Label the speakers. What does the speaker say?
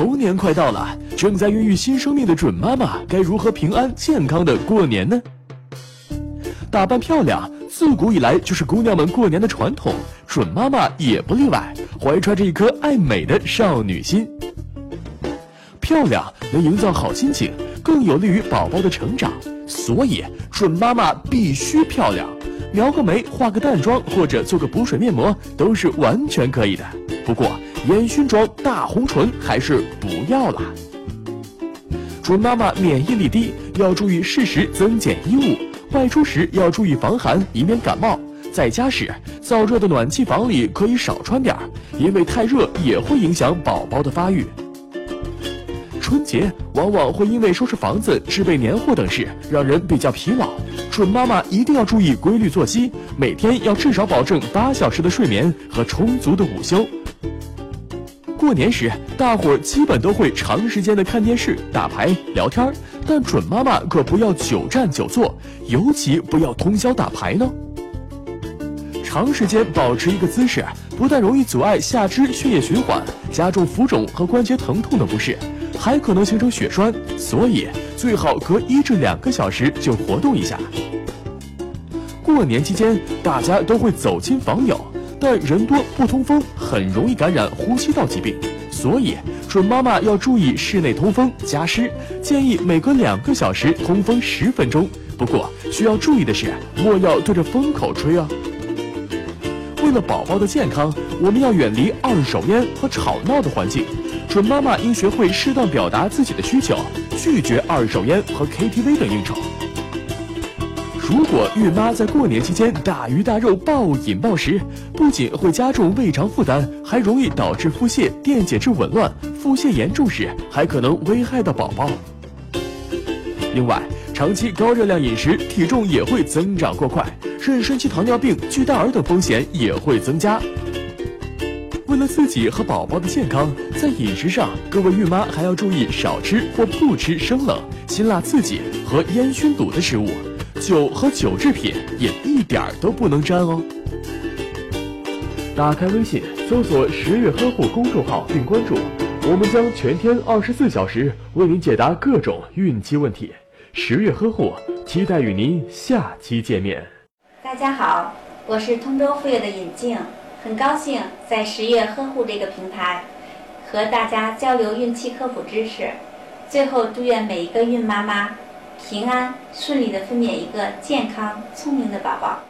Speaker 1: 猴年快到了，正在孕育新生命的准妈妈该如何平安健康的过年呢？打扮漂亮，自古以来就是姑娘们过年的传统，准妈妈也不例外，怀揣着一颗爱美的少女心。漂亮能营造好心情，更有利于宝宝的成长，所以准妈妈必须漂亮。描个眉、画个淡妆或者做个补水面膜都是完全可以的。不过烟熏妆、大红唇还是不要了。准妈妈免疫力低，要注意适时增减衣物，外出时要注意防寒，以免感冒。在家时，燥热的暖气房里可以少穿点儿，因为太热也会影响宝宝的发育。春节往往会因为收拾房子、置备年货等事，让人比较疲劳。准妈妈一定要注意规律作息，每天要至少保证八小时的睡眠和充足的午休。过年时，大伙儿基本都会长时间的看电视、打牌、聊天但准妈妈可不要久站久坐，尤其不要通宵打牌呢。长时间保持一个姿势，不但容易阻碍下肢血液循环，加重浮肿和关节疼痛的不适。还可能形成血栓，所以最好隔一至两个小时就活动一下。过年期间，大家都会走亲访友，但人多不通风，很容易感染呼吸道疾病，所以准妈妈要注意室内通风加湿，建议每隔两个小时通风十分钟。不过需要注意的是，莫要对着风口吹哦。为了宝宝的健康，我们要远离二手烟和吵闹的环境。准妈妈应学会适当表达自己的需求，拒绝二手烟和 KTV 等应酬。如果孕妈在过年期间大鱼大肉暴饮暴食，不仅会加重胃肠负担，还容易导致腹泻、电解质紊乱。腹泻严重时，还可能危害到宝宝。另外，长期高热量饮食，体重也会增长过快，妊娠期糖尿病、巨大儿等风险也会增加。为了自己和宝宝的健康，在饮食上，各位孕妈还要注意少吃或不吃生冷、辛辣刺激和烟熏卤的食物，酒和酒制品也一点都不能沾哦。打开微信，搜索“十月呵护”公众号并关注，我们将全天二十四小时为您解答各种孕期问题。十月呵护，期待与您下期见面。
Speaker 2: 大家好，我是通州妇幼的尹静。很高兴在十月呵护这个平台和大家交流孕期科普知识。最后，祝愿每一个孕妈妈平安顺利的分娩一个健康聪明的宝宝。